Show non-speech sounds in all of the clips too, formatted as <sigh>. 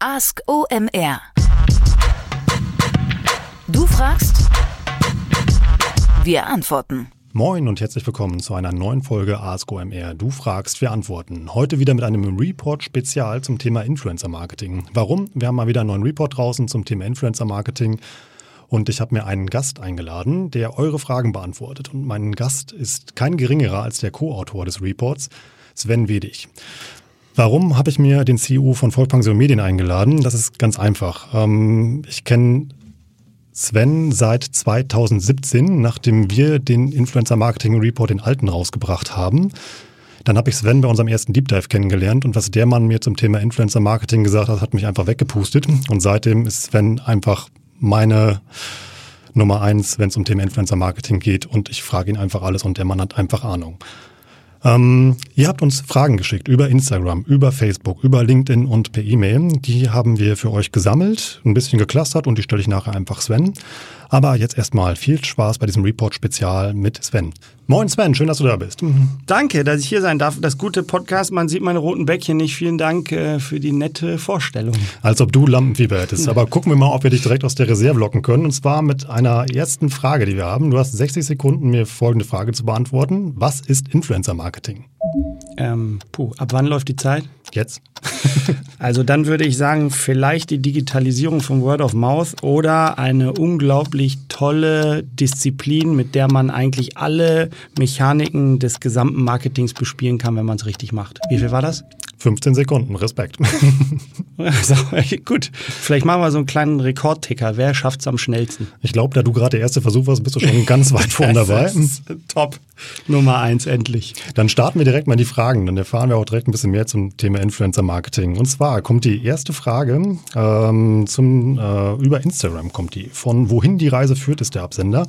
Ask OMR. Du fragst, wir antworten. Moin und herzlich willkommen zu einer neuen Folge Ask OMR. Du fragst, wir antworten. Heute wieder mit einem Report-Spezial zum Thema Influencer-Marketing. Warum? Wir haben mal wieder einen neuen Report draußen zum Thema Influencer-Marketing. Und ich habe mir einen Gast eingeladen, der eure Fragen beantwortet. Und mein Gast ist kein geringerer als der Co-Autor des Reports, Sven Wedig. Warum habe ich mir den CEO von Volkspension Medien eingeladen? Das ist ganz einfach. Ähm, ich kenne Sven seit 2017, nachdem wir den Influencer Marketing Report in Alten rausgebracht haben. Dann habe ich Sven bei unserem ersten Deep Dive kennengelernt und was der Mann mir zum Thema Influencer Marketing gesagt hat, hat mich einfach weggepustet. Und seitdem ist Sven einfach meine Nummer eins, wenn es um Thema Influencer Marketing geht. Und ich frage ihn einfach alles und der Mann hat einfach Ahnung. Ähm, ihr habt uns Fragen geschickt über Instagram, über Facebook, über LinkedIn und per E-Mail. Die haben wir für euch gesammelt, ein bisschen geclustert und die stelle ich nachher einfach Sven. Aber jetzt erstmal viel Spaß bei diesem Report-Spezial mit Sven. Moin Sven, schön, dass du da bist. Danke, dass ich hier sein darf. Das gute Podcast, man sieht meine roten Bäckchen nicht. Vielen Dank äh, für die nette Vorstellung. Als ob du Lampenfieber hättest. <laughs> Aber gucken wir mal, ob wir dich direkt aus der Reserve locken können. Und zwar mit einer ersten Frage, die wir haben. Du hast 60 Sekunden, mir folgende Frage zu beantworten. Was ist Influencer-Marketing? Ähm, puh, ab wann läuft die Zeit? Jetzt. <laughs> also dann würde ich sagen, vielleicht die Digitalisierung von Word of Mouth oder eine unglaublich tolle Disziplin, mit der man eigentlich alle Mechaniken des gesamten Marketings bespielen kann, wenn man es richtig macht. Wie viel war das? 15 Sekunden, Respekt. <laughs> so, gut, vielleicht machen wir so einen kleinen Rekordticker. Wer schafft es am schnellsten? Ich glaube, da du gerade der erste Versuch warst, bist du schon <laughs> ganz weit vorn dabei. top. Nummer eins, endlich. Dann starten wir direkt mal die Fragen. Dann erfahren wir auch direkt ein bisschen mehr zum Thema Influencer Marketing. Und zwar kommt die erste Frage ähm, zum, äh, über Instagram kommt die. Von wohin die Reise führt, ist der Absender.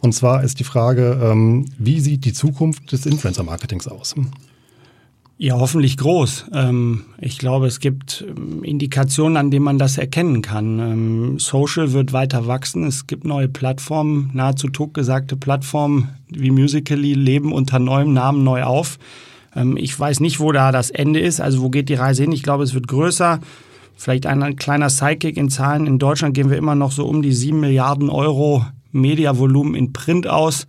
Und zwar ist die Frage, ähm, wie sieht die Zukunft des Influencer Marketings aus? Ja, hoffentlich groß. Ähm, ich glaube, es gibt ähm, Indikationen, an denen man das erkennen kann. Ähm, Social wird weiter wachsen. Es gibt neue Plattformen, nahezu totgesagte Plattformen wie Musically leben unter neuem Namen neu auf. Ich weiß nicht, wo da das Ende ist, also wo geht die Reise hin. Ich glaube, es wird größer. Vielleicht ein kleiner Sidekick in Zahlen. In Deutschland gehen wir immer noch so um die sieben Milliarden Euro Mediavolumen in Print aus.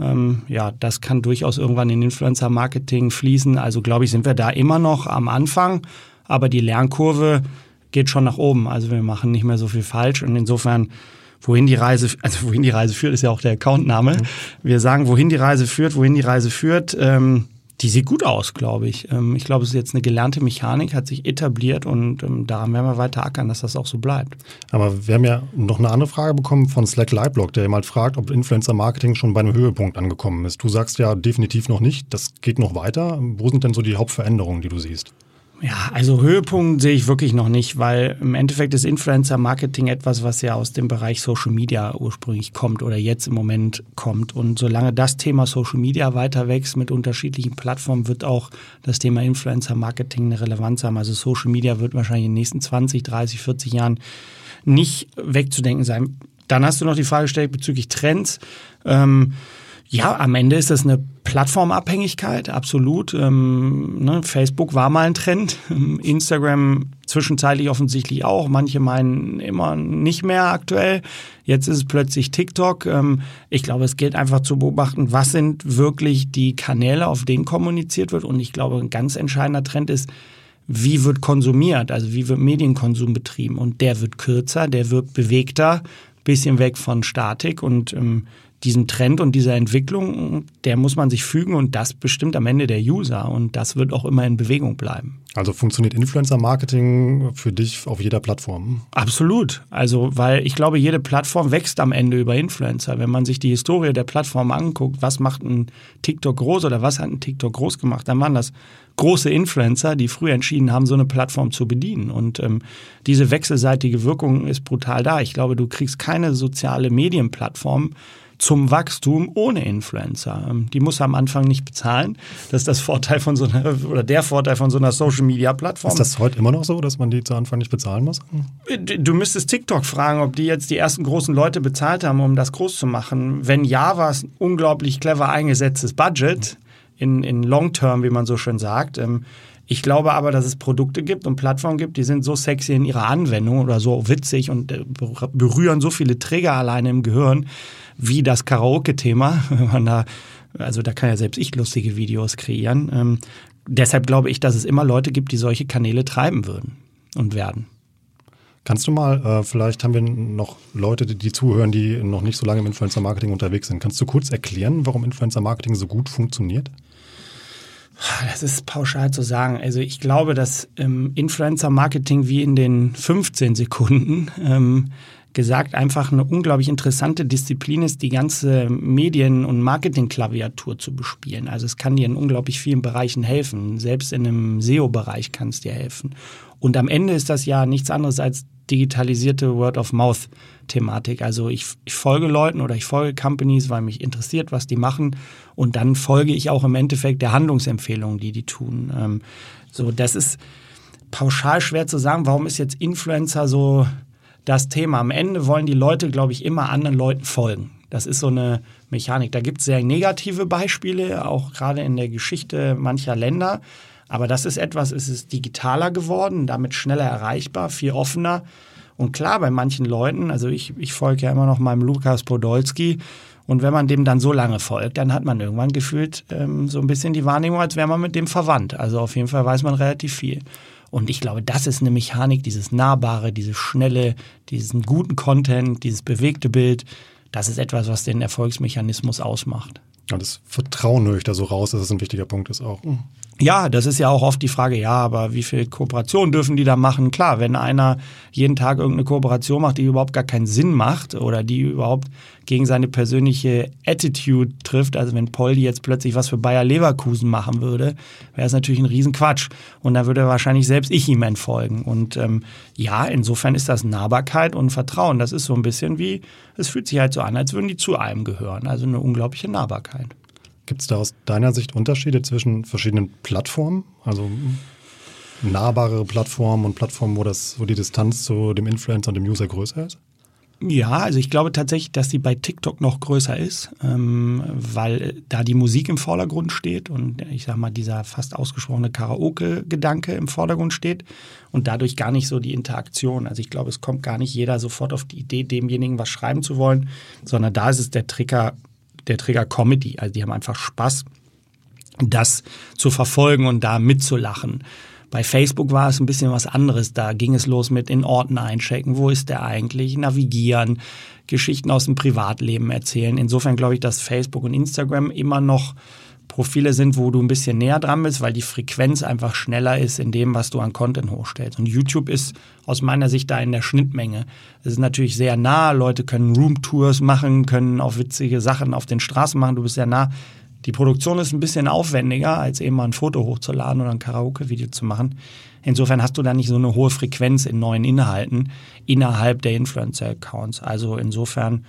Ähm, ja, das kann durchaus irgendwann in Influencer-Marketing fließen. Also glaube ich, sind wir da immer noch am Anfang, aber die Lernkurve geht schon nach oben. Also wir machen nicht mehr so viel falsch und insofern wohin die Reise, <laughs> also wohin die Reise führt, ist ja auch der Accountname. Wir sagen, wohin die Reise führt, wohin die Reise führt. Ähm, die sieht gut aus, glaube ich. Ähm, ich glaube, es ist jetzt eine gelernte Mechanik, hat sich etabliert und ähm, daran werden wir weiter ackern, dass das auch so bleibt. Aber wir haben ja noch eine andere Frage bekommen von Slack Lightblock, der mal fragt, ob Influencer Marketing schon bei einem Höhepunkt angekommen ist. Du sagst ja definitiv noch nicht, das geht noch weiter. Wo sind denn so die Hauptveränderungen, die du siehst? Ja, also Höhepunkt sehe ich wirklich noch nicht, weil im Endeffekt ist Influencer-Marketing etwas, was ja aus dem Bereich Social Media ursprünglich kommt oder jetzt im Moment kommt. Und solange das Thema Social Media weiter wächst mit unterschiedlichen Plattformen, wird auch das Thema Influencer-Marketing eine Relevanz haben. Also Social Media wird wahrscheinlich in den nächsten 20, 30, 40 Jahren nicht wegzudenken sein. Dann hast du noch die Frage gestellt bezüglich Trends. Ähm, ja, am Ende ist das eine Plattformabhängigkeit, absolut. Ähm, ne, Facebook war mal ein Trend, <laughs> Instagram zwischenzeitlich offensichtlich auch. Manche meinen immer nicht mehr aktuell. Jetzt ist es plötzlich TikTok. Ähm, ich glaube, es gilt einfach zu beobachten, was sind wirklich die Kanäle, auf denen kommuniziert wird. Und ich glaube, ein ganz entscheidender Trend ist, wie wird konsumiert, also wie wird Medienkonsum betrieben. Und der wird kürzer, der wird bewegter, bisschen weg von Statik und ähm, diesen Trend und dieser Entwicklung, der muss man sich fügen und das bestimmt am Ende der User und das wird auch immer in Bewegung bleiben. Also funktioniert Influencer-Marketing für dich auf jeder Plattform? Absolut. Also, weil ich glaube, jede Plattform wächst am Ende über Influencer. Wenn man sich die Historie der Plattform anguckt, was macht ein TikTok groß oder was hat ein TikTok groß gemacht, dann waren das große Influencer, die früh entschieden haben, so eine Plattform zu bedienen. Und ähm, diese wechselseitige Wirkung ist brutal da. Ich glaube, du kriegst keine soziale Medienplattform, zum Wachstum ohne Influencer. Ähm, die muss am Anfang nicht bezahlen. Das ist das Vorteil von so einer oder der Vorteil von so einer Social Media Plattform. Ist das heute immer noch so, dass man die zu Anfang nicht bezahlen muss? Du müsstest TikTok fragen, ob die jetzt die ersten großen Leute bezahlt haben, um das groß zu machen. Wenn ja, war es ein unglaublich clever eingesetztes Budget in, in Long Term, wie man so schön sagt. Ähm, Ich glaube aber, dass es Produkte gibt und Plattformen gibt, die sind so sexy in ihrer Anwendung oder so witzig und äh, berühren so viele Trigger alleine im Gehirn, wie das Karaoke-Thema. <laughs> Wenn man da, also da kann ja selbst ich lustige Videos kreieren. Ähm, deshalb glaube ich, dass es immer Leute gibt, die solche Kanäle treiben würden und werden. Kannst du mal, äh, vielleicht haben wir noch Leute, die, die, zuhören, die noch nicht so lange im Influencer-Marketing unterwegs sind. Kannst du kurz erklären, warum Influencer-Marketing so gut funktioniert? Das ist pauschal zu sagen. Also ich glaube, dass ähm, Influencer-Marketing wie in den 15 Sekunden <laughs> ähm, gesagt einfach eine unglaublich interessante Disziplin ist, die ganze Medien- und Marketing-Klaviatur zu bespielen. Also es kann dir in unglaublich vielen Bereichen helfen. Selbst in einem SEO-Bereich kann es dir helfen. Und am Ende ist das ja nichts anderes als digitalisierte Word-of-Mouth-Thematik. Also ich, ich folge Leuten oder ich folge Companies, weil mich interessiert, was die machen. Und dann folge ich auch im Endeffekt der Handlungsempfehlungen, die die tun. Ähm, so, das ist pauschal schwer zu sagen. Warum ist jetzt Influencer so das Thema? Am Ende wollen die Leute, glaube ich, immer anderen Leuten folgen. Das ist so eine Mechanik. Da gibt es sehr negative Beispiele, auch gerade in der Geschichte mancher Länder. Aber das ist etwas, es ist digitaler geworden, damit schneller erreichbar, viel offener. Und klar, bei manchen Leuten, also ich, ich folge ja immer noch meinem Lukas Podolski, und wenn man dem dann so lange folgt, dann hat man irgendwann gefühlt ähm, so ein bisschen die Wahrnehmung, als wäre man mit dem verwandt. Also auf jeden Fall weiß man relativ viel. Und ich glaube, das ist eine Mechanik, dieses Nahbare, dieses Schnelle, diesen guten Content, dieses bewegte Bild. Das ist etwas, was den Erfolgsmechanismus ausmacht. Ja, das Vertrauen höre ich da so raus, dass es ein wichtiger Punkt ist auch. Ja, das ist ja auch oft die Frage, ja, aber wie viel Kooperation dürfen die da machen? Klar, wenn einer jeden Tag irgendeine Kooperation macht, die überhaupt gar keinen Sinn macht oder die überhaupt gegen seine persönliche Attitude trifft, also wenn Poldi jetzt plötzlich was für Bayer Leverkusen machen würde, wäre es natürlich ein Riesenquatsch. Und da würde wahrscheinlich selbst ich ihm entfolgen. Und ähm, ja, insofern ist das Nahbarkeit und Vertrauen. Das ist so ein bisschen wie, es fühlt sich halt so an, als würden die zu einem gehören. Also eine unglaubliche Nahbarkeit. Gibt es da aus deiner Sicht Unterschiede zwischen verschiedenen Plattformen? Also nahbare Plattformen und Plattformen, wo, das, wo die Distanz zu dem Influencer und dem User größer ist? Ja, also ich glaube tatsächlich, dass die bei TikTok noch größer ist, ähm, weil da die Musik im Vordergrund steht und ich sag mal, dieser fast ausgesprochene Karaoke-Gedanke im Vordergrund steht und dadurch gar nicht so die Interaktion. Also ich glaube, es kommt gar nicht jeder sofort auf die Idee, demjenigen was schreiben zu wollen, sondern da ist es der Trigger, der Trigger Comedy. Also die haben einfach Spaß, das zu verfolgen und da mitzulachen. Bei Facebook war es ein bisschen was anderes. Da ging es los mit in Orten einchecken. Wo ist der eigentlich? Navigieren, Geschichten aus dem Privatleben erzählen. Insofern glaube ich, dass Facebook und Instagram immer noch Profile sind, wo du ein bisschen näher dran bist, weil die Frequenz einfach schneller ist in dem, was du an Content hochstellst. Und YouTube ist aus meiner Sicht da in der Schnittmenge. Es ist natürlich sehr nah. Leute können Roomtours machen, können auch witzige Sachen auf den Straßen machen. Du bist sehr nah. Die Produktion ist ein bisschen aufwendiger, als eben mal ein Foto hochzuladen oder ein Karaoke-Video zu machen. Insofern hast du da nicht so eine hohe Frequenz in neuen Inhalten innerhalb der Influencer-Accounts. Also insofern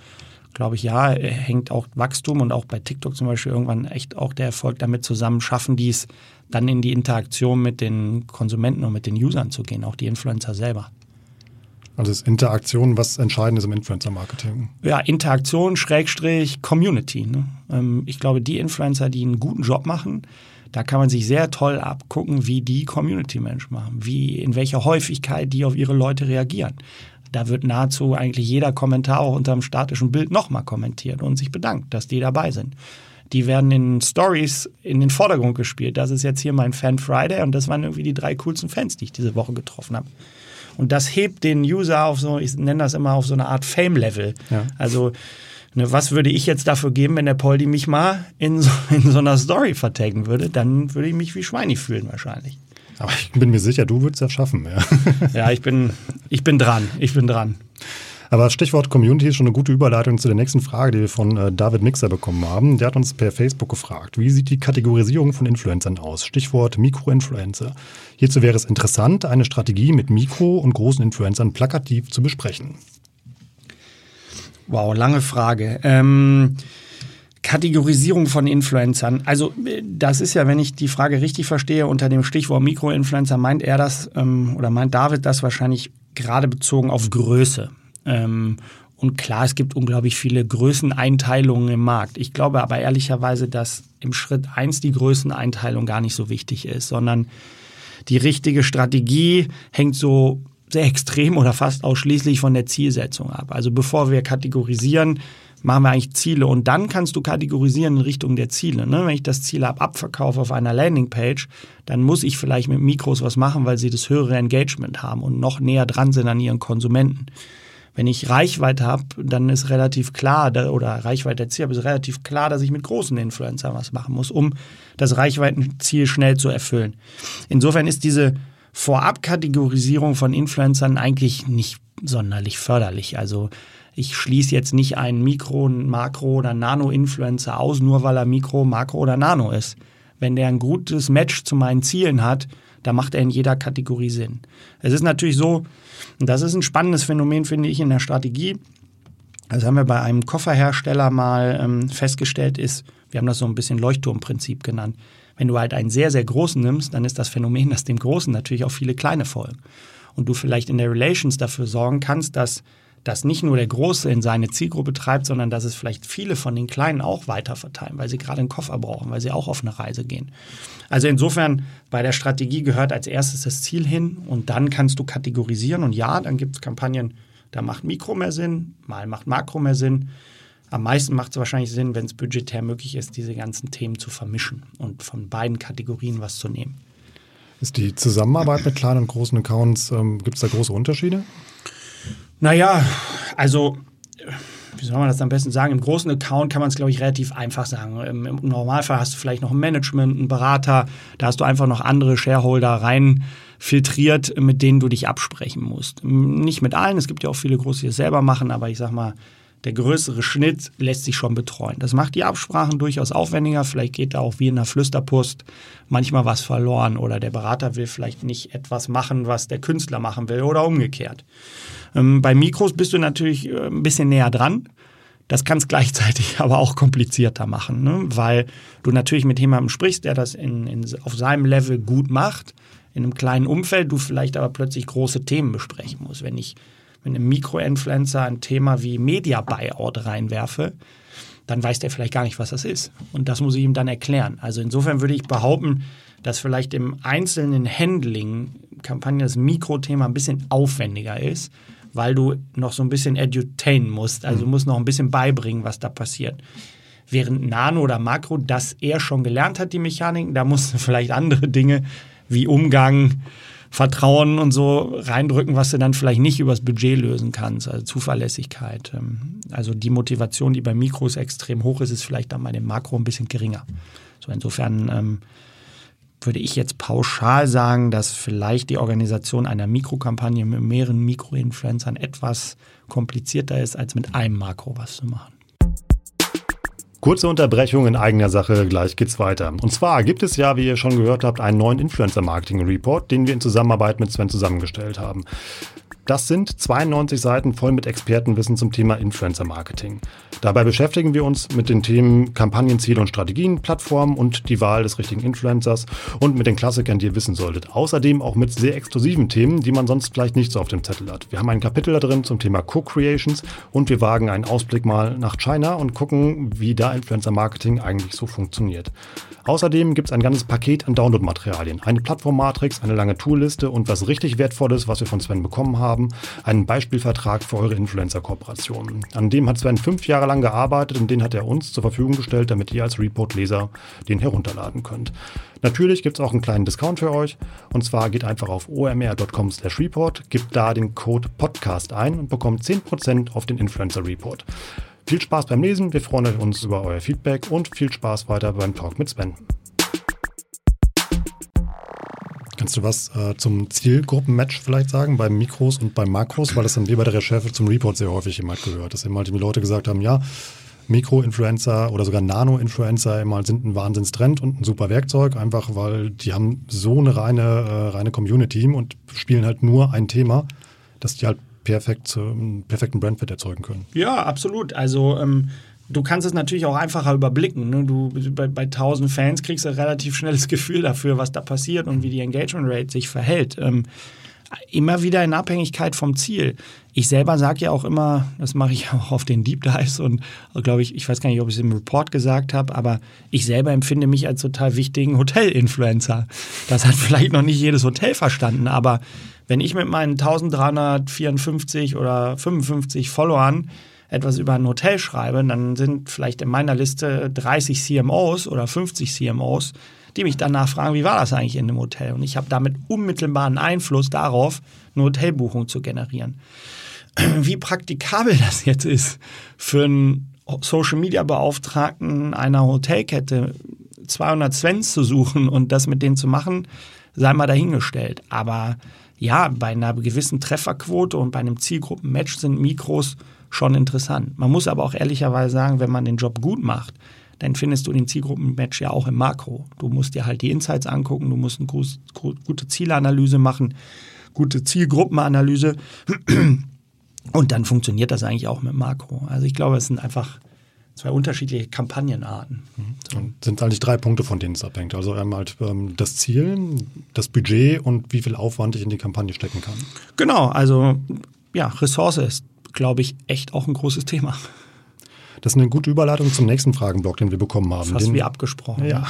glaube ich, ja, hängt auch Wachstum und auch bei TikTok zum Beispiel irgendwann echt auch der Erfolg damit zusammen, schaffen die es dann in die Interaktion mit den Konsumenten und mit den Usern zu gehen, auch die Influencer selber. Also ist Interaktion was Entscheidendes im Influencer-Marketing? Ja, Interaktion, Schrägstrich, Community. Ne? Ähm, ich glaube, die Influencer, die einen guten Job machen, da kann man sich sehr toll abgucken, wie die Community-Menschen machen, wie, in welcher Häufigkeit die auf ihre Leute reagieren. Da wird nahezu eigentlich jeder Kommentar auch unter einem statischen Bild nochmal kommentiert und sich bedankt, dass die dabei sind. Die werden in Stories in den Vordergrund gespielt. Das ist jetzt hier mein Fan Friday und das waren irgendwie die drei coolsten Fans, die ich diese Woche getroffen habe. Und das hebt den User auf so, ich nenne das immer auf so eine Art Fame-Level. Ja. Also, ne, was würde ich jetzt dafür geben, wenn der Poldi mich mal in so, <laughs> in so einer Story vertaggen würde? Dann würde ich mich wie Schweini fühlen wahrscheinlich. Aber ich bin mir sicher, du würdest das schaffen. Ja, ja ich, bin, ich bin dran. Ich bin dran. Aber Stichwort Community ist schon eine gute Überleitung zu der nächsten Frage, die wir von äh, David Mixer bekommen haben. Der hat uns per Facebook gefragt, wie sieht die Kategorisierung von Influencern aus? Stichwort Mikroinfluencer. Hierzu wäre es interessant, eine Strategie mit Mikro- und großen Influencern plakativ zu besprechen. Wow, lange Frage. Ähm Kategorisierung von Influencern. Also das ist ja, wenn ich die Frage richtig verstehe, unter dem Stichwort Mikroinfluencer meint er das ähm, oder meint David das wahrscheinlich gerade bezogen auf Größe. Ähm, und klar, es gibt unglaublich viele Größeneinteilungen im Markt. Ich glaube aber ehrlicherweise, dass im Schritt eins die Größeneinteilung gar nicht so wichtig ist, sondern die richtige Strategie hängt so sehr <laughs> extrem oder fast ausschließlich von der Zielsetzung ab. Also bevor wir kategorisieren, machen wir eigentlich Ziele und dann kannst du kategorisieren in Richtung der Ziele. Ne? Wenn ich das Ziel habe, Abverkauf auf einer Landingpage, dann muss ich vielleicht mit Mikros was machen, weil sie das höhere Engagement haben und noch näher dran sind an ihren Konsumenten. Wenn ich Reichweite habe, dann ist relativ klar, oder Reichweite erziele, ist relativ klar, dass ich mit großen Influencern was machen muss, um das Reichweitenziel schnell zu erfüllen. Insofern ist diese Vorabkategorisierung von Influencern eigentlich nicht sonderlich förderlich. Also ich schließe jetzt nicht einen Mikro, Makro oder Nano-Influencer aus, nur weil er Mikro, Makro oder Nano ist. Wenn der ein gutes Match zu meinen Zielen hat, dann macht er in jeder Kategorie Sinn. Es ist natürlich so, und das ist ein spannendes Phänomen, finde ich, in der Strategie. Das haben wir bei einem Kofferhersteller mal ähm, festgestellt, ist, wir haben das so ein bisschen Leuchtturmprinzip genannt. Wenn du halt einen sehr, sehr großen nimmst, dann ist das Phänomen, dass dem Großen natürlich auch viele kleine folgen. Und du vielleicht in der Relations dafür sorgen kannst, dass dass nicht nur der Große in seine Zielgruppe treibt, sondern dass es vielleicht viele von den Kleinen auch weiter verteilen, weil sie gerade einen Koffer brauchen, weil sie auch auf eine Reise gehen. Also insofern, bei der Strategie gehört als erstes das Ziel hin und dann kannst du kategorisieren und ja, dann gibt es Kampagnen, da macht Mikro mehr Sinn, mal macht Makro mehr Sinn. Am meisten macht es wahrscheinlich Sinn, wenn es budgetär möglich ist, diese ganzen Themen zu vermischen und von beiden Kategorien was zu nehmen. Ist die Zusammenarbeit mit kleinen und großen Accounts, ähm, gibt es da große Unterschiede? Naja, also wie soll man das am besten sagen? Im großen Account kann man es, glaube ich, relativ einfach sagen. Im, Im, Normalfall hast du vielleicht noch ein Management, einen Berater, da hast du einfach noch andere Shareholder rein filtriert, mit denen du dich absprechen musst. Nicht mit allen, es gibt ja auch viele große, die es selber machen, aber ich sag mal, der größere Schnitt lässt sich schon betreuen. Das macht die Absprachen durchaus aufwendiger. Vielleicht geht da auch wie in einer Flüsterpost manchmal was verloren oder der Berater will vielleicht nicht etwas machen, was der Künstler machen will oder umgekehrt. Ähm, bei Mikros bist du natürlich äh, ein bisschen näher dran. Das kann es <laughs> gleichzeitig aber auch komplizierter machen, ne? weil du natürlich mit jemandem sprichst, der das in, in, auf seinem Level gut macht, in einem kleinen Umfeld, du vielleicht aber plötzlich große Themen besprechen musst. Wenn ich mit einem Mikroinfluencer ein Thema wie Media Buyout reinwerfe, dann weiß der vielleicht gar nicht, was das ist. Und das muss ich ihm dann erklären. Also insofern würde ich behaupten, dass vielleicht im einzelnen Handling Kampagne das Mikrothema ein bisschen aufwendiger ist weil du noch so ein bisschen edutainen musst. Also du mhm. musst noch ein bisschen beibringen, was da passiert. Während Nano oder Makro das eher schon gelernt hat, die Mechaniken, da musst du <laughs> vielleicht andere Dinge wie Umgang, Vertrauen und so reindrücken, was du dann vielleicht nicht übers Budget lösen kannst, also Zuverlässigkeit. Ähm, also die Motivation, die bei Mikros extrem hoch ist, ist vielleicht dann bei dem Makro ein bisschen geringer. So insofern ähm, würde ich jetzt pauschal sagen, dass vielleicht die Organisation einer Mikrokampagne mit mehreren Mikroinfluencern etwas komplizierter ist, als mit einem Makro was zu machen. Kurze Unterbrechung in eigener Sache, gleich geht's weiter. Und zwar gibt es ja, wie ihr schon gehört habt, einen neuen Influencer-Marketing-Report, den wir in Zusammenarbeit mit Sven zusammengestellt haben. Das sind 92 Seiten voll mit Expertenwissen zum Thema Influencer Marketing. Dabei beschäftigen wir uns mit den Themen Kampagnenziele und Strategien, Plattformen und die Wahl des richtigen Influencers und mit den Klassikern, die ihr wissen solltet. Außerdem auch mit sehr exklusiven Themen, die man sonst vielleicht nicht so auf dem Zettel hat. Wir haben ein Kapitel da drin zum Thema Co-Creations und wir wagen einen Ausblick mal nach China und gucken, wie da Influencer Marketing eigentlich so funktioniert. Außerdem gibt es ein ganzes Paket an Downloadmaterialien, eine Plattformmatrix, eine lange Toolliste und was richtig wertvolles, was wir von Sven bekommen haben, einen Beispielvertrag für eure Influencer-Kooperationen. An dem hat Sven fünf Jahre lang gearbeitet und den hat er uns zur Verfügung gestellt, damit ihr als Report-Leser den herunterladen könnt. Natürlich gibt es auch einen kleinen Discount für euch und zwar geht einfach auf omr.com/report, gebt da den Code Podcast ein und bekommt 10% auf den Influencer Report. Viel Spaß beim Lesen, wir freuen uns über euer Feedback und viel Spaß weiter beim Talk mit Sven. Kannst du was äh, zum Zielgruppenmatch vielleicht sagen, bei Mikros und bei Makros? Weil das haben wir bei der Recherche zum Report sehr häufig immer gehört, dass immer die Leute gesagt haben, ja, Mikro-Influencer oder sogar Nano-Influencer immer sind ein Wahnsinnstrend und ein super Werkzeug, einfach weil die haben so eine reine, äh, reine Community und spielen halt nur ein Thema, dass die halt perfekt, einen perfekten Brandfit erzeugen können. Ja, absolut. Also ähm, du kannst es natürlich auch einfacher überblicken. Ne? Du bei, bei 1000 Fans kriegst du ein relativ schnelles <laughs> Gefühl dafür, was da passiert und wie die Engagement Rate sich verhält. Ähm, immer wieder in Abhängigkeit vom Ziel. Ich selber sage ja auch immer, das mache ich <laughs> auch auf den Deep Dives und glaube ich, ich weiß gar nicht, ob ich es im Report gesagt habe, aber ich selber empfinde mich als total wichtigen Hotel-Influencer. Das hat <laughs> vielleicht noch nicht jedes Hotel verstanden, aber wenn ich mit meinen 1354 oder 55 Followern etwas über ein Hotel schreibe, dann sind vielleicht in meiner Liste 30 CMOs oder 50 CMOs, die mich danach fragen, wie war das eigentlich in dem Hotel? Und ich habe damit unmittelbaren Einfluss darauf, eine Hotelbuchung zu generieren. <clears throat> Wie praktikabel das jetzt ist für einen Social Media Beauftragten einer Hotelkette 200 Svens zu suchen und das mit denen zu machen, sei mal dahingestellt. Aber ja, bei einer gewissen Trefferquote und bei einem Zielgruppenmatch sind Mikros schon interessant. Man muss aber auch ehrlicherweise sagen, wenn man den Job gut macht, dann findest du den Zielgruppenmatch ja auch im Makro. Du musst dir halt die Insights angucken, du musst eine gute Zielanalyse machen, gute Zielgruppenanalyse <clears throat> und dann funktioniert das eigentlich auch mit Makro. Also ich glaube, es sind einfach zwei unterschiedliche Kampagnenarten. So. sind eigentlich drei Punkte, von denen es abhängt. Also einmal ähm, das Ziel, das Budget und wie viel Aufwand ich in die Kampagne stecken kann. Genau, also ja, Ressource ist, glaube ich, echt auch ein großes Thema. Das ist eine gute Überleitung zum nächsten Fragenblock, den wir bekommen haben. Fast den, wie abgesprochen. Ja.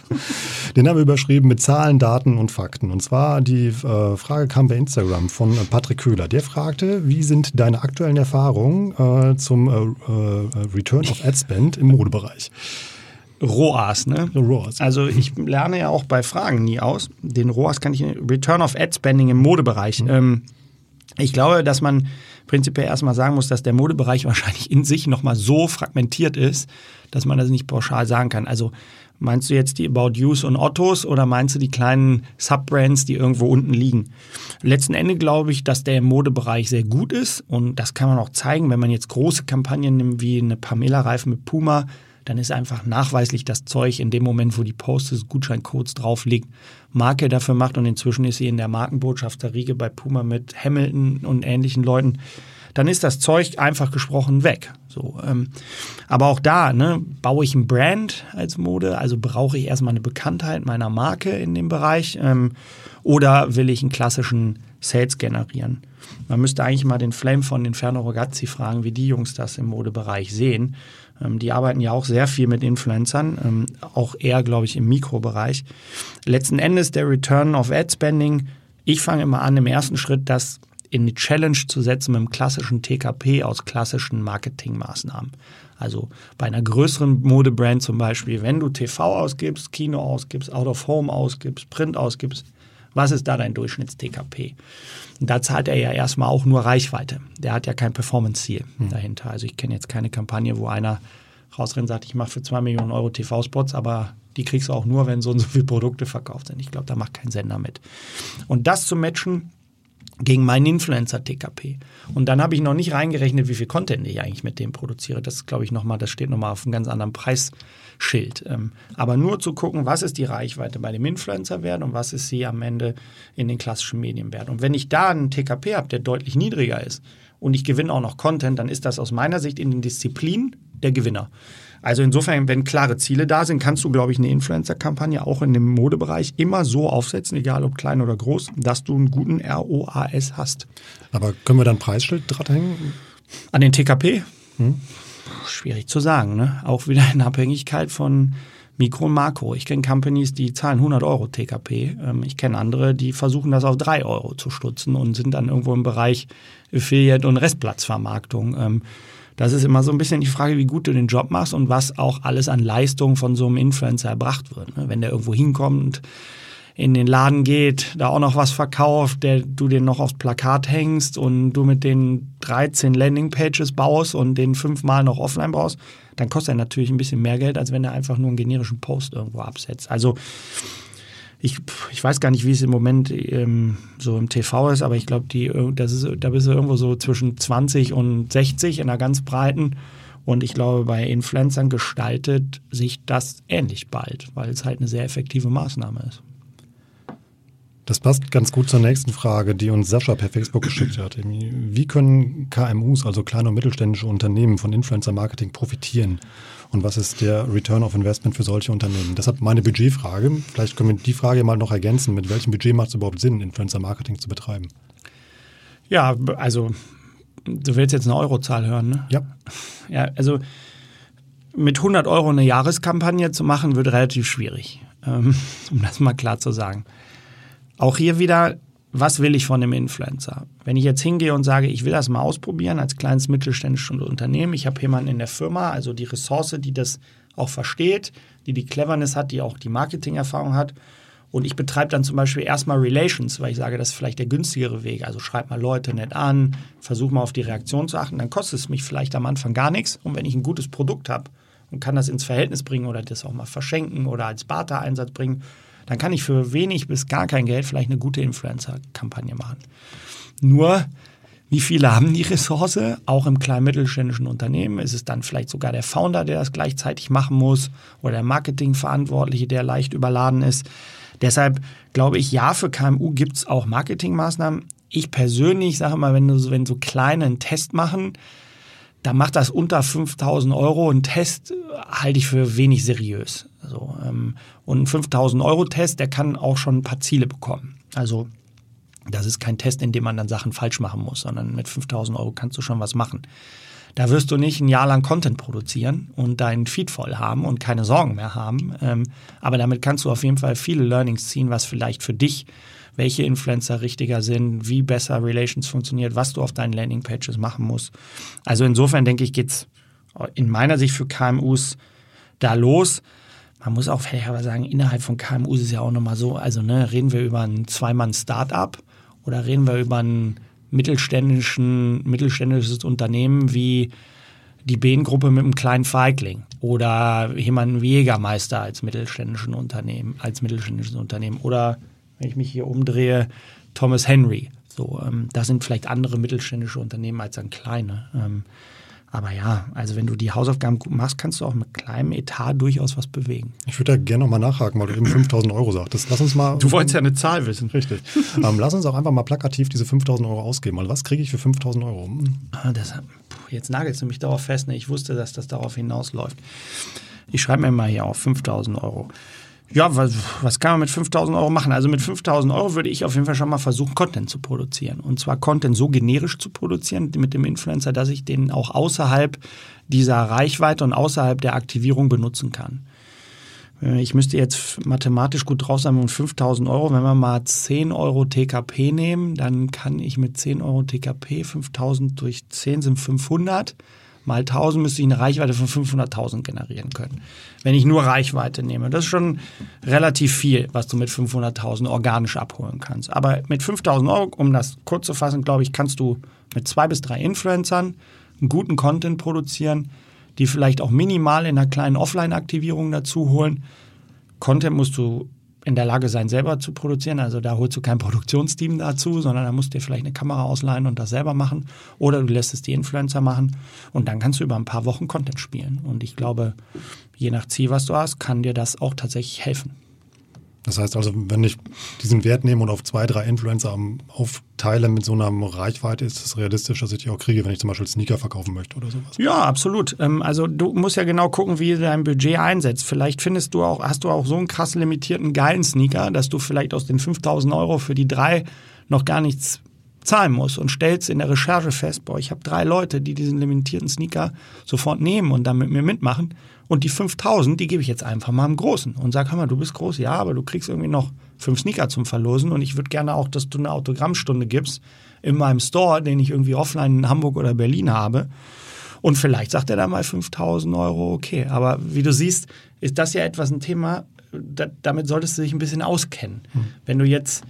<laughs> den haben wir überschrieben mit Zahlen, Daten und Fakten. Und zwar die äh, Frage kam bei Instagram von Patrick Köhler. Der fragte, wie sind deine aktuellen Erfahrungen äh, zum äh, äh Return of Ad Spend im Modebereich? ROAS, ne? ROAS. Also ich lerne ja auch bei Fragen nie aus. Den ROAS kann ich, Return of Ad Spending im Modebereich. Mhm. Ähm, ich glaube, dass man prinzipiell erstmal sagen muss, dass der Modebereich wahrscheinlich in sich nochmal so fragmentiert ist, dass man das nicht pauschal sagen kann. Also meinst du jetzt die About Yous und Ottos oder meinst du die kleinen Subbrands, die irgendwo unten liegen? Letzten Endes glaube ich, dass der Modebereich sehr gut ist und das kann man auch zeigen, wenn man jetzt große Kampagnen nimmt, wie eine Pamela-Reifen mit Puma, dann ist einfach nachweislich das Zeug in dem Moment, wo die Post des Gutscheincodes drauf liegt, Marke dafür macht und inzwischen ist sie in der Markenbotschafterriege bei Puma mit Hamilton und ähnlichen Leuten, dann ist das Zeug einfach gesprochen weg. So, ähm, aber auch da ne, baue ich ein Brand als Mode, also brauche ich erstmal eine Bekanntheit meiner Marke in dem Bereich ähm, oder will ich einen klassischen Sales generieren? Man müsste eigentlich mal den Flame von Inferno Ragazzi fragen, wie die Jungs das im Modebereich sehen. Ähm, die arbeiten ja auch sehr viel mit Influencern, ähm, auch eher, glaube ich, im Mikrobereich. Letzten Endes der Return of Ad Spending. Ich fange immer an, im ersten Schritt das in die Challenge zu setzen mit einem klassischen TKP aus klassischen Marketingmaßnahmen. Also bei einer größeren Modebrand zum Beispiel, wenn du TV ausgibst, Kino ausgibst, Out of Home ausgibst, Print ausgibst, was ist da dein Durchschnitts-TKP? Und da zahlt er ja erstmal auch nur Reichweite. Der hat ja kein Performance-Ziel hm. dahinter. Also ich kenne jetzt keine Kampagne, wo einer rausrennt und sagt, ich mache für zwei Millionen Euro TV-Spots, aber die kriegst du auch nur, wenn so und so viele Produkte verkauft sind. Ich glaube, da macht kein Sender mit. Und das zu matchen gegen meinen Influencer-TKP. Und dann habe ich noch nicht reingerechnet, wie viel Content ich eigentlich mit dem produziere. Das glaube ich nochmal, das steht nochmal auf einem ganz anderen Preisschild. Ähm, aber nur zu gucken, was ist die Reichweite bei dem Influencer wert und was ist sie am Ende in den klassischen Medien wert. Und wenn ich da einen TKP habe, der deutlich niedriger ist und ich gewinne auch noch Content, dann ist das aus meiner Sicht in den Disziplinen der Gewinner. Also insofern, wenn klare Ziele da sind, kannst du, glaube ich, eine Influencer-Kampagne auch in dem Modebereich immer so aufsetzen, egal ob klein oder groß, dass du einen guten ROAS hast. Aber können wir dann Preisschild dranhängen? An den TKP? Hm? Schwierig zu sagen. Ne? Auch wieder in Abhängigkeit von Mikro und Makro. Ich kenne Companies, die zahlen 100 Euro TKP. Ähm, ich kenne andere, die versuchen das auf 3 Euro zu stutzen und sind dann irgendwo im Bereich Affiliate und Restplatzvermarktung. Ähm, das ist immer so ein bisschen die Frage, wie gut du den Job machst und was auch alles an Leistung von so einem Influencer erbracht wird. Ne? Wenn der irgendwo hinkommt, in den Laden geht, da auch noch was verkauft, der du den noch aufs Plakat hängst und du mit den 13 Landingpages baust und den fünfmal noch offline brauchst, dann kostet er natürlich ein bisschen mehr Geld, als wenn er einfach nur einen generischen Post irgendwo absetzt. Also ich, ich weiß gar nicht, wie es im Moment ähm, so im TV ist, aber ich glaube, da bist du irgendwo so zwischen 20 und 60 in einer ganz breiten. Und ich glaube, bei Influencern gestaltet sich das ähnlich bald, weil es halt eine sehr effektive Maßnahme ist. Das passt ganz gut zur nächsten Frage, die uns Sascha per Facebook geschickt hat. Wie können KMUs, also kleine und mittelständische Unternehmen, von Influencer-Marketing profitieren? Und was ist der Return of Investment für solche Unternehmen? Deshalb meine Budgetfrage. Vielleicht können wir die Frage mal noch ergänzen. Mit welchem Budget macht es überhaupt Sinn, Influencer-Marketing zu betreiben? Ja, also du willst jetzt eine Eurozahl hören, ne? Ja. Ja, also mit 100 Euro eine Jahreskampagne zu machen, wird relativ schwierig, ähm, <laughs> um das mal klar zu sagen. Auch hier wieder, was will ich von dem Influencer? Wenn ich jetzt hingehe und sage, ich will das mal ausprobieren als kleines mittelständisches Unternehmen, ich habe jemanden in der Firma, also die Ressource, die das auch versteht, die die Cleverness hat, die auch die Marketingerfahrung hat. Und ich betreibe dann zum Beispiel erstmal Relations, weil ich sage, das ist vielleicht der günstigere Weg. Also schreib mal Leute nett an, versuch mal auf die Reaktion zu achten, dann kostet es mich vielleicht am Anfang gar nichts. Und wenn ich ein gutes Produkt habe und kann das ins Verhältnis bringen oder das auch mal verschenken oder als Barter-Einsatz bringen, dann kann ich für wenig bis gar kein Geld vielleicht eine gute Influencer-Kampagne machen. Nur, wie viele haben die Ressource? Auch im kleinen mittelständischen Unternehmen ist es dann vielleicht sogar der Founder, der das gleichzeitig machen muss oder der Marketingverantwortliche, der leicht überladen ist. Deshalb glaube ich, ja, für KMU gibt es auch Marketingmaßnahmen. Ich persönlich sage mal, wenn, du, wenn so kleine einen Test machen, da macht das unter 5000 Euro. Ein Test halte ich für wenig seriös. Also, ähm, und ein 5000 Euro Test, der kann auch schon ein paar Ziele bekommen. Also das ist kein Test, in dem man dann Sachen falsch machen muss, sondern mit 5000 Euro kannst du schon was machen. Da wirst du nicht ein Jahr lang Content produzieren und deinen Feed voll haben und keine Sorgen mehr haben. Ähm, aber damit kannst du auf jeden Fall viele Learnings ziehen, was vielleicht für dich welche Influencer richtiger sind, wie besser Relations funktioniert, was du auf deinen Landingpages machen musst. Also insofern denke ich, geht's in meiner Sicht für KMUs da los. Man muss auch vielleicht aber sagen, innerhalb von KMUs ist es ja auch nochmal so, also ne, reden wir über ein Zweimann-Startup oder reden wir über ein mittelständischen, mittelständisches Unternehmen wie die Behn-Gruppe mit einem kleinen Feigling oder jemanden wie Jägermeister als mittelständischen Unternehmen, als mittelständisches Unternehmen oder wenn ich mich hier umdrehe, Thomas Henry. So, ähm, das sind vielleicht andere mittelständische Unternehmen als ein kleine. Ähm, aber ja, also wenn du die Hausaufgaben gut machst, kannst du auch mit kleinem Etat durchaus was bewegen. Ich würde da gerne nochmal nachhaken, weil du eben 5000 Euro sagtest. Lass uns mal. Du wolltest ja eine Zahl wissen. Richtig. ähm, lass uns auch einfach mal plakativ diese 5000 Euro ausgeben. Also was kriege ich für 5000 Euro? Hm. Ah, das, jetzt nagelst du mich darauf fest. Ne? Ich wusste, dass das darauf hinausläuft. Ich schreibe mir mal hier auf 5000 Euro. Ja, was, was kann man mit 5000 Euro machen? Also mit 5000 Euro würde ich auf jeden Fall schon mal versuchen, Content zu produzieren. Und zwar Content so generisch zu produzieren mit dem Influencer, dass ich den auch außerhalb dieser Reichweite und außerhalb der Aktivierung benutzen kann. Äh, ich müsste jetzt mathematisch gut drauf sein und 5000 Euro. Wenn wir mal 10 Euro TKP nehmen, dann kann ich mit 10 Euro TKP 5000 durch 10 sind 500 mal 1000 müsste ich eine Reichweite von 500.000 generieren können. Wenn ich nur Reichweite nehme. Das ist schon relativ viel, was du mit 500.000 organisch abholen kannst. Aber mit 5.000 Euro, um das kurz zu fassen, glaube ich, kannst du mit zwei bis drei Influencern einen guten Content produzieren, die vielleicht auch minimal in einer kleinen Offline-Aktivierung dazu holen. Content musst du in der Lage sein, selber zu produzieren. Also da holst du kein <laughs> Produktionsteam dazu, sondern da musst du dir vielleicht eine Kamera ausleihen und das selber machen. Oder du lässt es die Influencer machen und dann kannst du über ein paar Wochen Content spielen. Und ich glaube, je nach Ziel, was du hast, kann dir das auch tatsächlich helfen. Das heißt also, wenn ich diesen Wert nehme und auf zwei, drei Influencer aufteile mit so einer Reichweite, ist es realistisch, dass ich die auch kriege, wenn ich zum Beispiel Sneaker verkaufen möchte oder sowas? Ja, absolut. Ähm, also du musst ja genau gucken, wie du dein Budget einsetzt. Vielleicht findest du auch, hast du auch so einen krass limitierten geilen Sneaker, dass du vielleicht aus den 5000 Euro für die drei noch gar nichts zahlen musst und stellst in der Recherche fest, boah, ich habe drei Leute, die diesen limitierten Sneaker sofort nehmen und dann mit mir mitmachen und die 5000, die gebe ich jetzt einfach mal im Großen und sag, hör mal, du bist groß, ja, aber du kriegst irgendwie noch fünf Sneaker zum Verlosen und ich würde gerne auch, dass du eine Autogrammstunde gibst in meinem Store, den ich irgendwie offline in Hamburg oder Berlin habe. Und vielleicht sagt er da mal 5000 Euro, okay. Aber wie du siehst, ist das ja etwas ein Thema, da, damit solltest du dich ein bisschen auskennen. Hm. Wenn du jetzt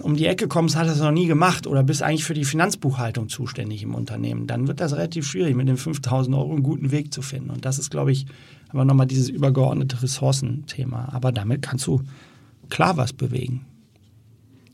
um die Ecke kommst, hat das noch nie gemacht oder bist eigentlich für die Finanzbuchhaltung zuständig im Unternehmen, dann wird das relativ schwierig, mit den 5000 Euro einen guten Weg zu finden. Und das ist, glaube ich, aber nochmal dieses übergeordnete Ressourcenthema. Aber damit kannst du klar was bewegen.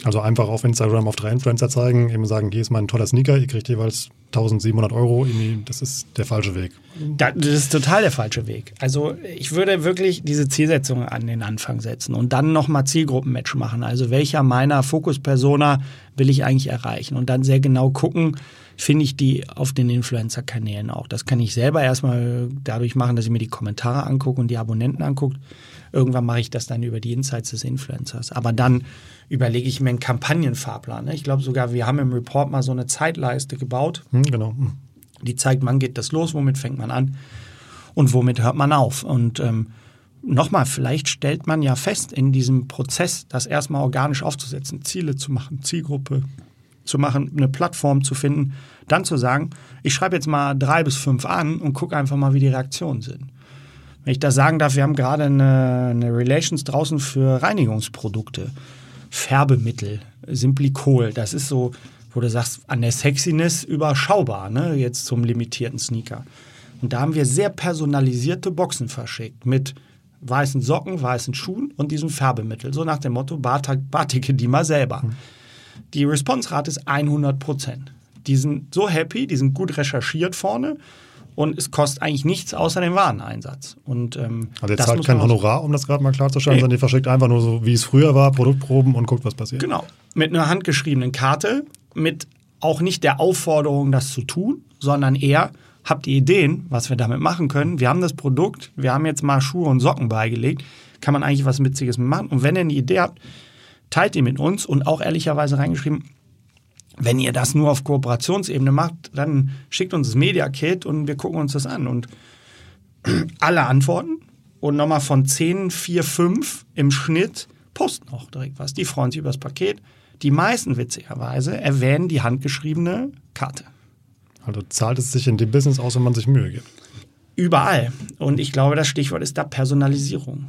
Also einfach auf Instagram auf drei Influencer zeigen, eben sagen, hier ist mein toller Sneaker, ihr kriegt jeweils 1700 Euro, das ist der falsche Weg. Das ist total der falsche Weg. Also ich würde wirklich diese Zielsetzung an den Anfang setzen und dann nochmal Zielgruppenmatch machen. Also welcher meiner Fokuspersona will ich eigentlich erreichen und dann sehr genau gucken, finde ich die auf den Influencer-Kanälen auch. Das kann ich selber erstmal dadurch machen, dass ich mir die Kommentare angucke und die Abonnenten angucke. Irgendwann mache ich das dann über die Insights des Influencers. Aber dann überlege ich mir einen Kampagnenfahrplan. Ne? Ich glaube sogar, wir haben im Report mal so eine Zeitleiste gebaut. Hm, genau. Hm. Die zeigt, wann geht das los, womit fängt man an und womit hört man auf. Und ähm, nochmal, vielleicht stellt man ja fest in diesem Prozess, das erstmal organisch aufzusetzen, Ziele zu machen, Zielgruppe zu machen, eine Plattform zu finden, dann zu sagen, ich schreibe jetzt mal drei bis fünf an und gucke einfach mal, wie die Reaktionen sind. Wenn ich das sagen darf, wir haben gerade eine, eine Relations draußen für Reinigungsprodukte, Färbemittel, Simplicol, das ist so, wo du sagst, an der Sexiness überschaubar, ne? jetzt zum limitierten Sneaker. Und da haben wir sehr personalisierte Boxen verschickt mit weißen Socken, weißen Schuhen und diesem Färbemittel. So nach dem Motto, bartige die mal selber. Mhm. Die Response-Rate ist 100 Prozent. Die sind so happy, die sind gut recherchiert vorne und es kostet eigentlich nichts außer dem Wareneinsatz. Und, ähm, also jetzt zahlt kein Honorar, um das gerade mal klarzustellen, nee. sondern ihr verschickt einfach nur so, wie es früher war, Produktproben und guckt, was passiert. Genau. Mit einer handgeschriebenen Karte, mit auch nicht der Aufforderung, das zu tun, sondern eher, habt ihr Ideen, was wir damit machen können? Wir haben das Produkt, wir haben jetzt mal Schuhe und Socken beigelegt, kann man eigentlich was Witziges machen. Und wenn ihr eine Idee habt, teilt die mit uns und auch ehrlicherweise reingeschrieben, wenn ihr das nur auf Kooperationsebene macht, dann schickt uns das Media-Kit und wir gucken uns das an. Und <clears throat> alle antworten und nochmal von 10, 4, 5 im Schnitt posten auch direkt was. Die freuen sich über das Paket. Die meisten, witzigerweise, erwähnen die handgeschriebene Karte. Also zahlt es sich in dem Business aus, wenn man sich Mühe gibt? Überall. Und ich glaube, das Stichwort ist da Personalisierung.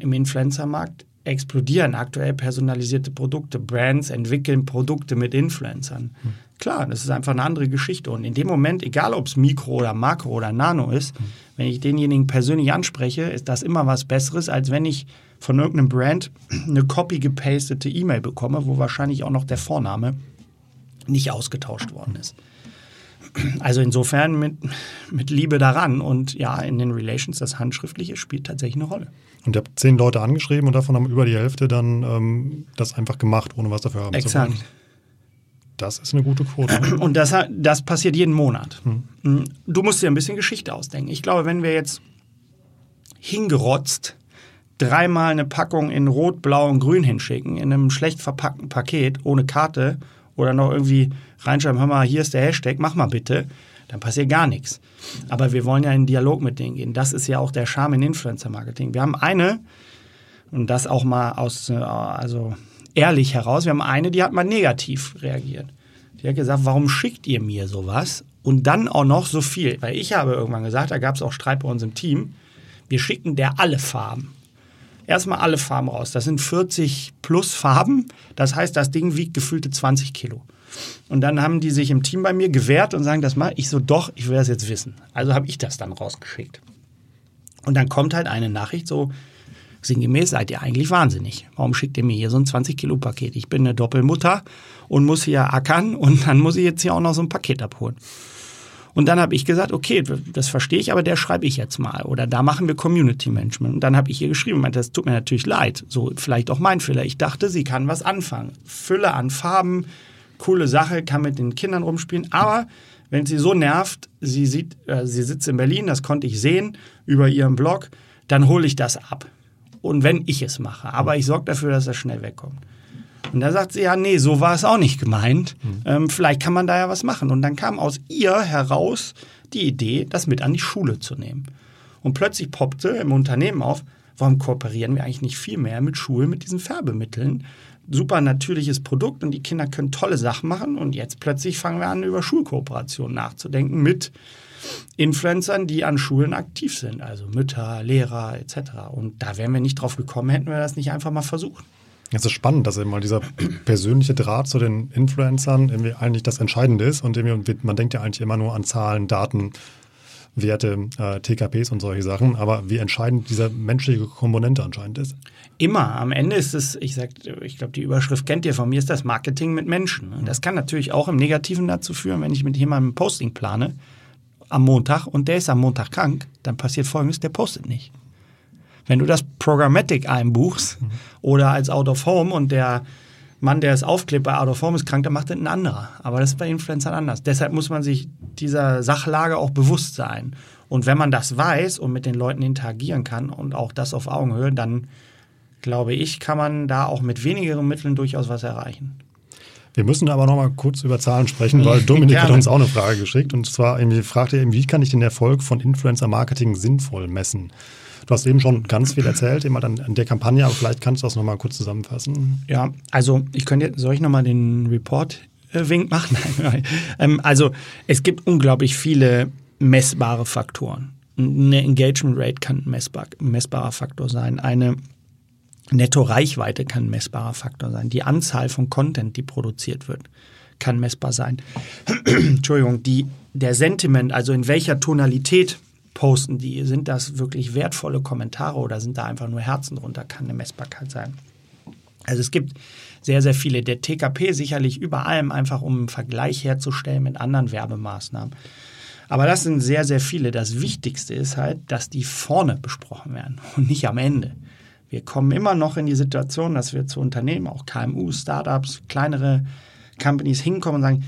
Im Influencer-Markt explodieren aktuell personalisierte Produkte. Brands entwickeln Produkte mit Influencern. Hm. Klar, das ist einfach eine andere Geschichte. Und in dem Moment, egal ob es Mikro oder Makro oder Nano ist, hm. Wenn ich denjenigen persönlich anspreche, ist das immer was Besseres, als wenn ich von irgendeinem Brand <clears throat> eine copy gepastete E-Mail bekomme, wo wahrscheinlich auch noch der Vorname nicht ausgetauscht worden ist. Also insofern mit, mit Liebe daran und ja, in den Relations, das Handschriftliche spielt tatsächlich eine Rolle. Und ihr habt zehn Leute angeschrieben und davon haben über die Hälfte dann ähm, das einfach gemacht, ohne was dafür haben Exakt. zu wollen. Das ist eine gute Quote. <clears throat> Und das, das passiert jeden Monat. Hm. Du musst dir ein bisschen Geschichte ausdenken. Ich glaube, wenn wir jetzt hingerotzt dreimal eine Packung in Rot, Blau und Grün hinschicken, in einem schlecht verpackten Paket, ohne Karte, oder noch irgendwie reinschreiben, hör mal, hier ist der Hashtag, mach mal bitte, dann passiert gar nichts. Aber wir wollen ja in Dialog mit denen gehen. Das ist ja auch der Charme in Influencer-Marketing. Wir haben eine, und das auch mal aus, äh, also ehrlich heraus, wir haben eine, die hat mal negativ reagiert. Die hat gesagt, warum schickt ihr mir sowas? Und dann auch noch so viel. Weil ich habe irgendwann gesagt, da gab es auch Streit bei uns im Team, wir schicken der alle Farben. Erstmal alle Farben raus. Das sind 40 plus Farben. Das heißt, das Ding wiegt gefühlte 20 Kilo. Und dann haben die sich im Team bei mir gewehrt und sagen, das mal. Ich so, doch, ich will das jetzt wissen. Also habe ich das dann rausgeschickt. Und dann kommt halt eine Nachricht so, sinngemäß, seid ihr eigentlich wahnsinnig. Warum schickt ihr mir hier so ein 20-Kilo-Paket? Ich bin eine Doppelmutter und muss hier ackern und dann muss ich jetzt hier auch noch so ein Paket abholen. Und dann habe ich gesagt, okay, das verstehe ich, aber der schreibe ich jetzt mal. Oder da machen wir Community Management. Und dann habe ich ihr geschrieben, das tut mir natürlich leid. So vielleicht auch mein Fehler. Ich dachte, sie kann was anfangen. Fülle an Farben, coole Sache, kann mit den Kindern rumspielen. Aber wenn sie so nervt, sie sieht, äh, sie sitzt in Berlin, das konnte ich sehen über ihren Blog, dann hole ich das ab. Und wenn ich es mache, aber ich sorge dafür, dass das schnell wegkommt. Und da sagt sie, ja, nee, so war es auch nicht gemeint. Mhm. Ähm, vielleicht kann man da ja was machen. Und dann kam aus ihr heraus die Idee, das mit an die Schule zu nehmen. Und plötzlich poppte im Unternehmen auf, warum kooperieren wir eigentlich nicht viel mehr mit Schulen mit diesen Färbemitteln? super natürliches Produkt und die Kinder können tolle Sachen machen. Und jetzt plötzlich fangen wir an, über Schulkooperation nachzudenken mit Influencern, die an Schulen aktiv sind, also Mütter, Lehrer etc. Und da wären wir nicht drauf gekommen, hätten wir das nicht einfach mal versucht. Es ist spannend, dass eben mal dieser persönliche Draht zu den Influencern irgendwie eigentlich das Entscheidende ist und man denkt ja eigentlich immer nur an Zahlen, Daten, Werte, äh, TKPs und solche Sachen. Aber wie entscheidend diese menschliche Komponente anscheinend ist. Immer. Am Ende ist es, ich sag, ich glaube, die Überschrift kennt ihr von mir, ist das Marketing mit Menschen. Und das kann natürlich auch im Negativen dazu führen, wenn ich mit jemandem ein Posting plane am Montag und der ist am Montag krank, dann passiert folgendes, der postet nicht. Wenn du das Programmatic einbuchst mhm. oder als Out of Home und der Mann, der es aufklebt bei Out of Home ist krank, dann macht das ein anderer. Aber das ist bei Influencern anders. Deshalb muss man sich dieser Sachlage auch bewusst sein. Und wenn man das weiß und mit den Leuten interagieren kann und auch das auf Augenhöhe, dann glaube ich, kann man da auch mit wenigeren Mitteln durchaus was erreichen. Wir müssen aber noch mal kurz über Zahlen sprechen, weil <laughs> Dominik hat uns auch eine Frage geschickt. Und zwar fragt er, wie kann ich den Erfolg von Influencer-Marketing sinnvoll messen? Du hast eben schon ganz viel erzählt, immer dann an der Kampagne, aber vielleicht kannst du das nochmal kurz zusammenfassen. Ja, also ich könnte, soll ich nochmal den Report-Wink machen? <laughs> ähm, also es gibt unglaublich viele messbare Faktoren. Eine Engagement Rate kann ein messbar, messbarer Faktor sein. Eine Netto-Reichweite kann ein messbarer Faktor sein. Die Anzahl von Content, die produziert wird, kann messbar sein. <clears throat> Entschuldigung, die, der Sentiment, also in welcher Tonalität posten die? Sind das wirklich wertvolle Kommentare oder sind da einfach nur Herzen drunter? Kann eine Messbarkeit sein. Also es gibt sehr, sehr viele. Der TKP sicherlich über allem einfach, um einen Vergleich herzustellen mit anderen Werbemaßnahmen. Aber das sind sehr, sehr viele. Das Wichtigste ist halt, dass die vorne besprochen werden und nicht am Ende. Wir kommen immer noch in die Situation, dass wir zu Unternehmen, auch KMU, Startups, kleinere Companies hinkommen und sagen,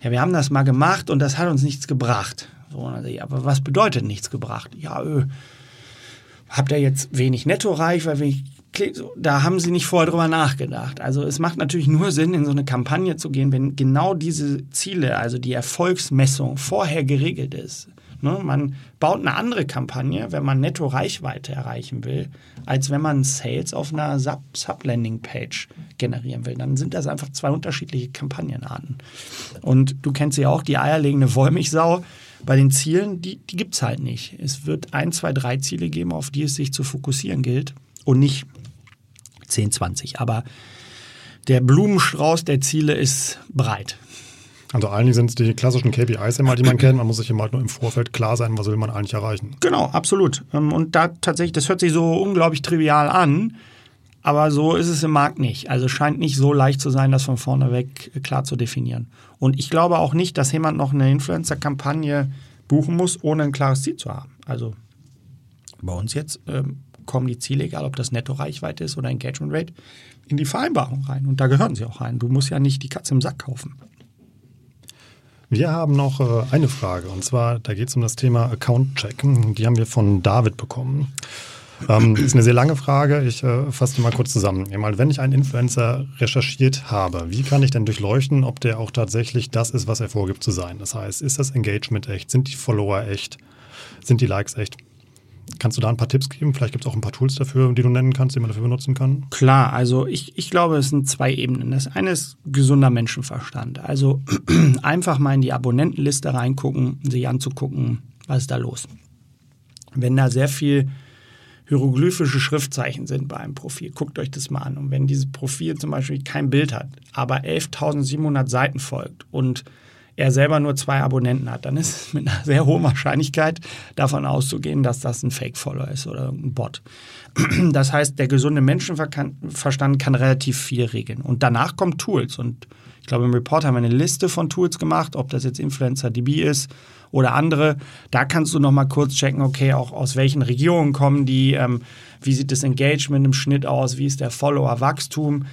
ja, wir haben das mal gemacht und das hat uns nichts gebracht. So, aber was bedeutet nichts gebracht? Ja, öh, habt ihr jetzt wenig Nettoreich, weil wenig da haben sie nicht vorher drüber nachgedacht. Also es macht natürlich nur Sinn, in so eine Kampagne zu gehen, wenn genau diese Ziele, also die Erfolgsmessung vorher geregelt ist. Ne? Man baut eine andere Kampagne, wenn man netto Reichweite erreichen will, als wenn man Sales auf einer Sub-Landing-Page generieren will. Dann sind das einfach zwei unterschiedliche Kampagnenarten. Und du kennst ja auch die eierlegende Wollmilchsau bei den Zielen, die, die gibt es halt nicht. Es wird ein, zwei, drei Ziele geben, auf die es sich zu fokussieren gilt und nicht 10, 20. Aber der Blumenstrauß der Ziele ist breit. Also eigentlich sind es die klassischen KPIs immer, die man kennt. Man muss sich immer halt nur im Vorfeld klar sein, was will man eigentlich erreichen. Genau, absolut. Ähm, und da tatsächlich, das hört sich so unglaublich trivial an, aber so ist es im Markt nicht. Also scheint nicht so leicht zu sein, das von vorne weg klar zu definieren. Und ich glaube auch nicht, dass jemand noch eine Influencer-Kampagne buchen muss, ohne ein klares Ziel zu haben. Also bei uns jetzt ähm, kommen die Ziele, egal ob das Netto-Reichweite ist oder Engagement Rate, in die Vereinbarung rein. Und da gehören sie auch rein. Du musst ja nicht die Katze im Sack kaufen. Wir haben noch äh, eine Frage und zwar, da geht es um das Thema Account-Check. Die haben wir von David bekommen. Ähm, das <clears throat> ist eine sehr lange Frage. Ich äh, fasse die mal kurz zusammen. Einmal, wenn ich einen Influencer recherchiert habe, wie kann ich denn durchleuchten, ob der auch tatsächlich das ist, was er vorgibt zu sein? Das heißt, ist das Engagement echt? Sind die Follower echt? Sind die Likes echt? Kannst du da ein paar Tipps geben? Vielleicht gibt es auch ein paar Tools dafür, die du nennen kannst, die man dafür benutzen kann? Klar, also ich, ich glaube, es sind zwei Ebenen. Das eine ist gesunder Menschenverstand. Also <clears throat> einfach mal in die Abonnentenliste reingucken, sich anzugucken, was ist da los. Wenn da sehr viel hieroglyphische Schriftzeichen sind bei einem Profil, guckt euch das mal an. Und wenn dieses Profil zum Beispiel kein Bild hat, aber 11.700 Seiten folgt und er selber nur zwei Abonnenten hat, dann ist es mit einer sehr hohen Wahrscheinlichkeit davon auszugehen, dass das ein Fake-Follower ist oder ein Bot. Das heißt, der gesunde Menschenverstand kann relativ viel regeln. Und danach kommen Tools. Und ich glaube, im Report haben wir eine Liste von Tools gemacht, ob das jetzt InfluencerDB ist oder andere. Da kannst du noch mal kurz checken, okay, auch aus welchen Regionen kommen die, ähm, wie sieht das Engagement im Schnitt aus, wie ist der Follower-Wachstum.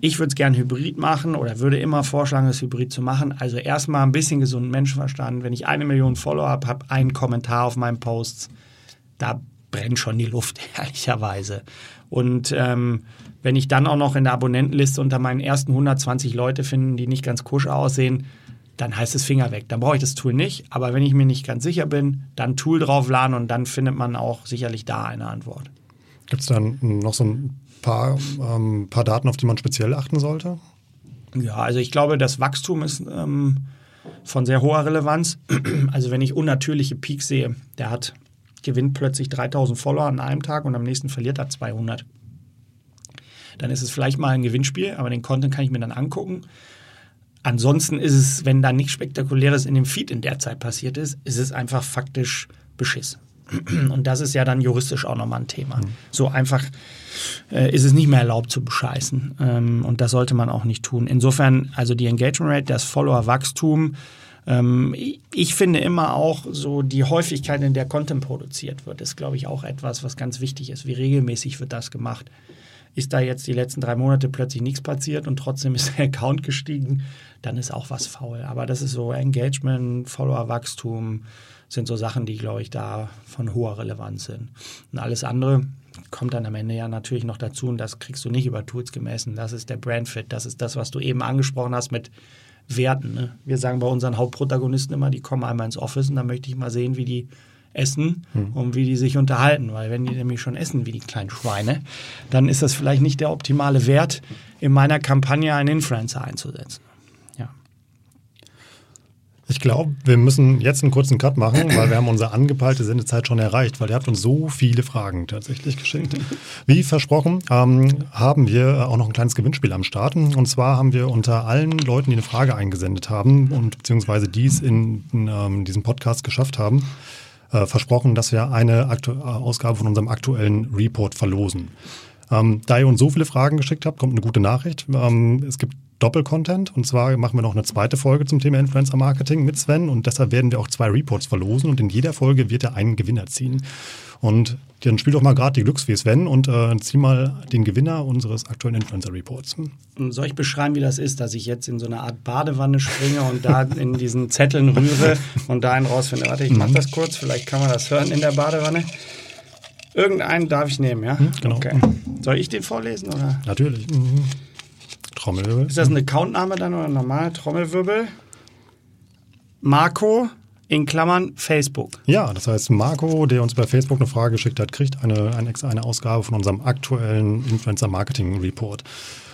Ich würde es gerne hybrid machen oder würde immer vorschlagen, das hybrid zu machen. Also erstmal ein bisschen gesunden Menschenverstand. Wenn ich eine Million Follower habe, habe einen Kommentar auf meinen Posts, da brennt schon die Luft, <laughs> ehrlicherweise. Und ähm, wenn ich dann auch noch in der Abonnentenliste unter meinen ersten 120 Leute finde, die nicht ganz kusch aussehen, dann heißt es Finger weg. Dann brauche ich das Tool nicht. Aber wenn ich mir nicht ganz sicher bin, dann Tool draufladen und dann findet man auch sicherlich da eine Antwort. Gibt es dann noch so ein paar, ähm, paar Daten, auf die man speziell achten sollte? Ja, also ich glaube, das Wachstum ist ähm, von sehr hoher Relevanz. <clears throat> Also wenn ich unnatürliche Peaks sehe, der hat gewinnt plötzlich 3000 Follower an einem Tag und am nächsten verliert er 200. Dann ist es vielleicht mal ein Gewinnspiel, aber den Content kann ich mir dann angucken. ansonsten ist es, wenn da nichts Spektakuläres in dem Feed in der Zeit passiert ist, ist es einfach faktisch Beschiss. <clears throat> Und das ist ja dann juristisch auch nochmal ein Thema. Mhm. So einfach äh, ist es nicht mehr erlaubt zu bescheißen. Ähm, und das sollte man auch nicht tun. Insofern, also die Engagement Rate, das Follower-Wachstum, ähm, ich finde immer auch so die Häufigkeit, in der Content produziert wird, ist, glaube ich, auch etwas, was ganz wichtig ist. Wie regelmäßig wird das gemacht? Ist da jetzt die letzten drei Monate plötzlich nichts passiert und trotzdem ist der Account gestiegen, dann ist auch was faul. Aber das ist so Engagement, Follower-Wachstum, sind so Sachen, die, glaube ich, da von hoher Relevanz sind. Und alles andere kommt dann am Ende ja natürlich noch dazu und das kriegst du nicht über Tools gemessen. Das ist der Brandfit, das ist das, was du eben angesprochen hast mit Werten. Ne? Wir sagen bei unseren Hauptprotagonisten immer, die kommen einmal ins Office und dann möchte ich mal sehen, wie die essen hm. und wie die sich unterhalten. Weil wenn die nämlich schon essen wie die kleinen Schweine, dann ist das vielleicht nicht der optimale Wert, in meiner Kampagne einen Influencer einzusetzen. Ich glaube, wir müssen jetzt einen kurzen Cut machen, weil wir haben unsere angepeilte Sendezeit schon erreicht, weil ihr habt uns so viele Fragen tatsächlich geschickt. Wie versprochen, ähm, haben wir auch noch ein kleines Gewinnspiel am Start. Und zwar haben wir unter allen Leuten, die eine Frage eingesendet haben und beziehungsweise dies in, in ähm, diesem Podcast geschafft haben, äh, versprochen, dass wir eine Aktu Ausgabe von unserem aktuellen Report verlosen. Ähm, da ihr uns so viele Fragen geschickt habt, kommt eine gute Nachricht. Ähm, es gibt Doppelcontent. Und zwar machen wir noch eine zweite Folge zum Thema Influencer Marketing mit Sven. Und deshalb werden wir auch zwei Reports verlosen. Und in jeder Folge wird er einen Gewinner ziehen. Und dann spiel doch mal gerade die Glücksfee Sven und äh, zieh mal den Gewinner unseres aktuellen Influencer Reports. Soll ich beschreiben, wie das ist, dass ich jetzt in so eine Art Badewanne springe und da in diesen Zetteln rühre und da einen rausfinde? Warte, ich mache das kurz, vielleicht kann man das hören in der Badewanne. Irgendeinen darf ich nehmen, ja? Hm, genau. Okay. Soll ich den vorlesen? Oder? Natürlich. Mhm. Trommelwirbel. Ist das ein Accountname dann oder normal? Trommelwirbel? Marco in Klammern Facebook. Ja, das heißt, Marco, der uns bei Facebook eine Frage geschickt hat, kriegt eine, eine, eine Ausgabe von unserem aktuellen Influencer Marketing Report.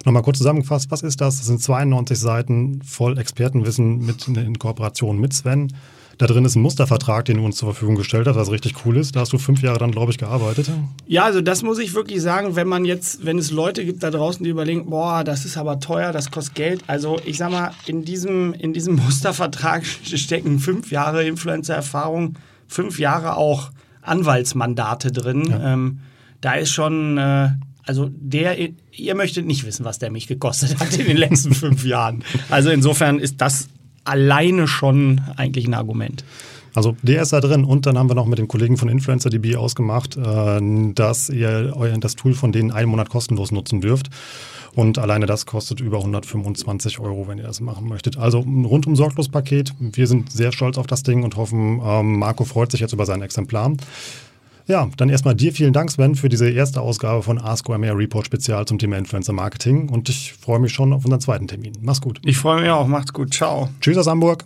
Nochmal kurz zusammengefasst, was ist das? Das sind 92 Seiten voll Expertenwissen mit, in Kooperation mit Sven. Da drin ist ein Mustervertrag, den du uns zur Verfügung gestellt hast, was richtig cool ist. Da hast du fünf Jahre dann, glaube ich, gearbeitet. Ja, also das muss ich wirklich sagen, wenn man jetzt, wenn es Leute gibt da draußen, die überlegen, boah, das ist aber teuer, das kostet Geld. Also ich sag mal, in diesem, in diesem <laughs> Mustervertrag stecken fünf Jahre Influencer-Erfahrung, fünf Jahre auch Anwaltsmandate drin. Ja. Ähm, da ist schon, äh, also der, ihr möchtet nicht wissen, was der mich gekostet hat in den letzten <laughs> fünf Jahren. Also insofern ist das alleine schon eigentlich ein Argument. Also der ist da drin und dann haben wir noch mit den Kollegen von InfluencerDB ausgemacht, äh, dass ihr das Tool von denen einen Monat kostenlos nutzen dürft. Und alleine das kostet über 125 Euro, wenn ihr das machen möchtet. Also ein rundum sorglos Paket. Wir sind sehr stolz auf das Ding und hoffen, ähm, Marco freut sich jetzt über sein Exemplar. Ja, dann erstmal dir vielen Dank, Sven, für diese erste Ausgabe von Ask OMR Report Spezial zum Thema Influencer Marketing. Und ich freue mich schon auf unseren zweiten Termin. Mach's gut. Ich freue mich auch. Macht's gut. Ciao. Tschüss aus Hamburg.